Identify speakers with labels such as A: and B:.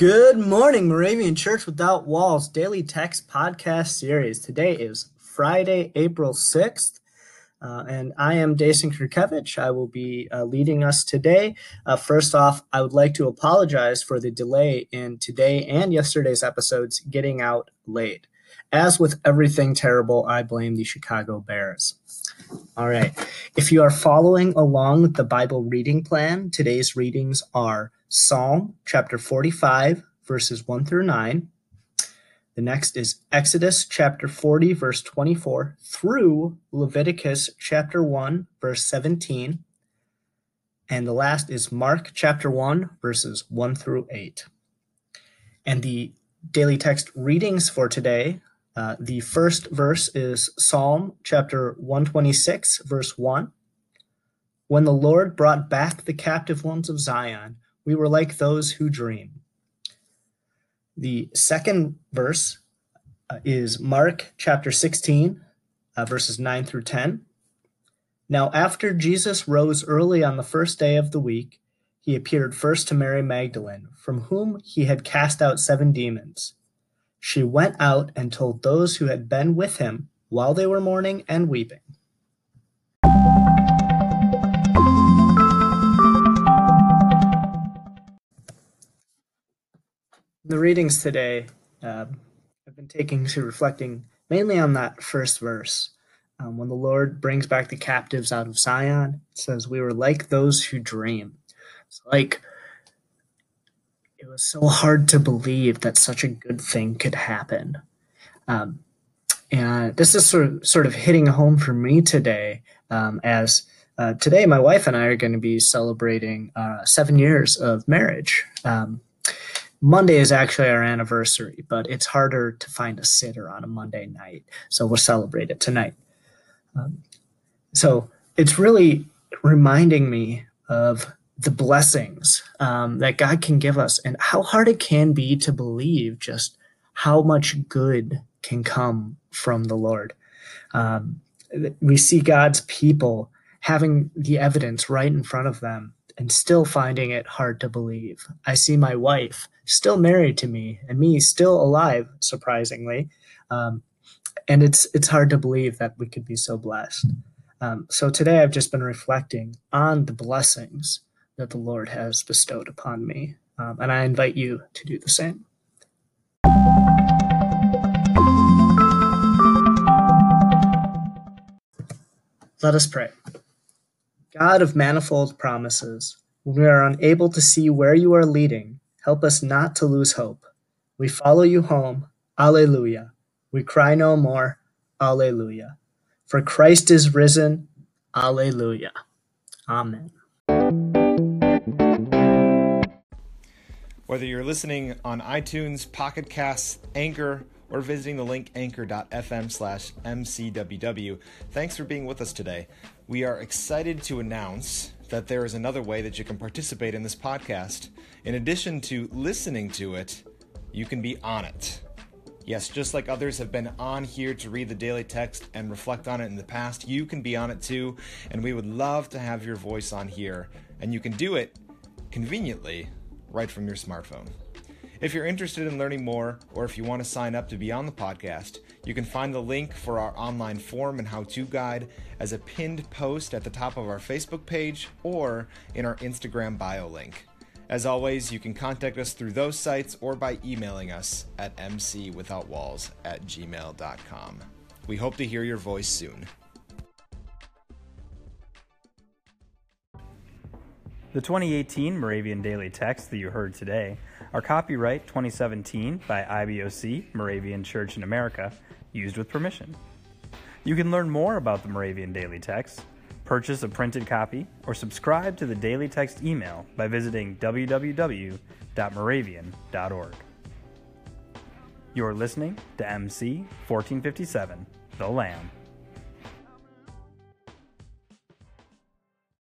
A: Good morning, Moravian Church Without Walls Daily Text Podcast Series. Today is Friday, April 6th, uh, and I am Dason Kurkevich. I will be uh, leading us today. Uh, first off, I would like to apologize for the delay in today and yesterday's episodes getting out late. As with everything terrible, I blame the Chicago Bears. All right. If you are following along with the Bible reading plan, today's readings are Psalm chapter 45, verses 1 through 9. The next is Exodus chapter 40, verse 24, through Leviticus chapter 1, verse 17. And the last is Mark chapter 1, verses 1 through 8. And the daily text readings for today uh, the first verse is Psalm chapter 126, verse 1. When the Lord brought back the captive ones of Zion, we were like those who dream. The second verse uh, is Mark chapter 16, uh, verses 9 through 10. Now, after Jesus rose early on the first day of the week, he appeared first to Mary Magdalene, from whom he had cast out seven demons. She went out and told those who had been with him while they were mourning and weeping. The readings today uh, have been taking to reflecting mainly on that first verse. Um, when the Lord brings back the captives out of Zion, it says, We were like those who dream. It's like was so hard to believe that such a good thing could happen. Um, and this is sort of, sort of hitting home for me today, um, as uh, today my wife and I are going to be celebrating uh, seven years of marriage. Um, Monday is actually our anniversary, but it's harder to find a sitter on a Monday night, so we'll celebrate it tonight. Um, so it's really reminding me of the blessings um, that God can give us and how hard it can be to believe just how much good can come from the Lord. Um, we see God's people having the evidence right in front of them and still finding it hard to believe. I see my wife still married to me and me still alive, surprisingly. Um, and it's it's hard to believe that we could be so blessed. Um, so today I've just been reflecting on the blessings that the Lord has bestowed upon me. Um, and I invite you to do the same. Let us pray. God of manifold promises, when we are unable to see where you are leading, help us not to lose hope. We follow you home. Alleluia. We cry no more. Alleluia. For Christ is risen. Alleluia. Amen.
B: Whether you're listening on iTunes, Pocket Casts, Anchor, or visiting the link anchor.fm slash mcww, thanks for being with us today. We are excited to announce that there is another way that you can participate in this podcast. In addition to listening to it, you can be on it. Yes, just like others have been on here to read the daily text and reflect on it in the past, you can be on it too, and we would love to have your voice on here. And you can do it conveniently right from your smartphone. If you're interested in learning more, or if you want to sign up to be on the podcast, you can find the link for our online form and how to guide as a pinned post at the top of our Facebook page or in our Instagram bio link. As always, you can contact us through those sites or by emailing us at mcwithoutwalls at gmail.com. We hope to hear your voice soon.
C: The 2018 Moravian Daily Text that you heard today are copyright 2017 by IBOC, Moravian Church in America, used with permission. You can learn more about the Moravian Daily Text, purchase a printed copy, or subscribe to the Daily Text email by visiting www.moravian.org. You're listening to MC 1457, The Lamb.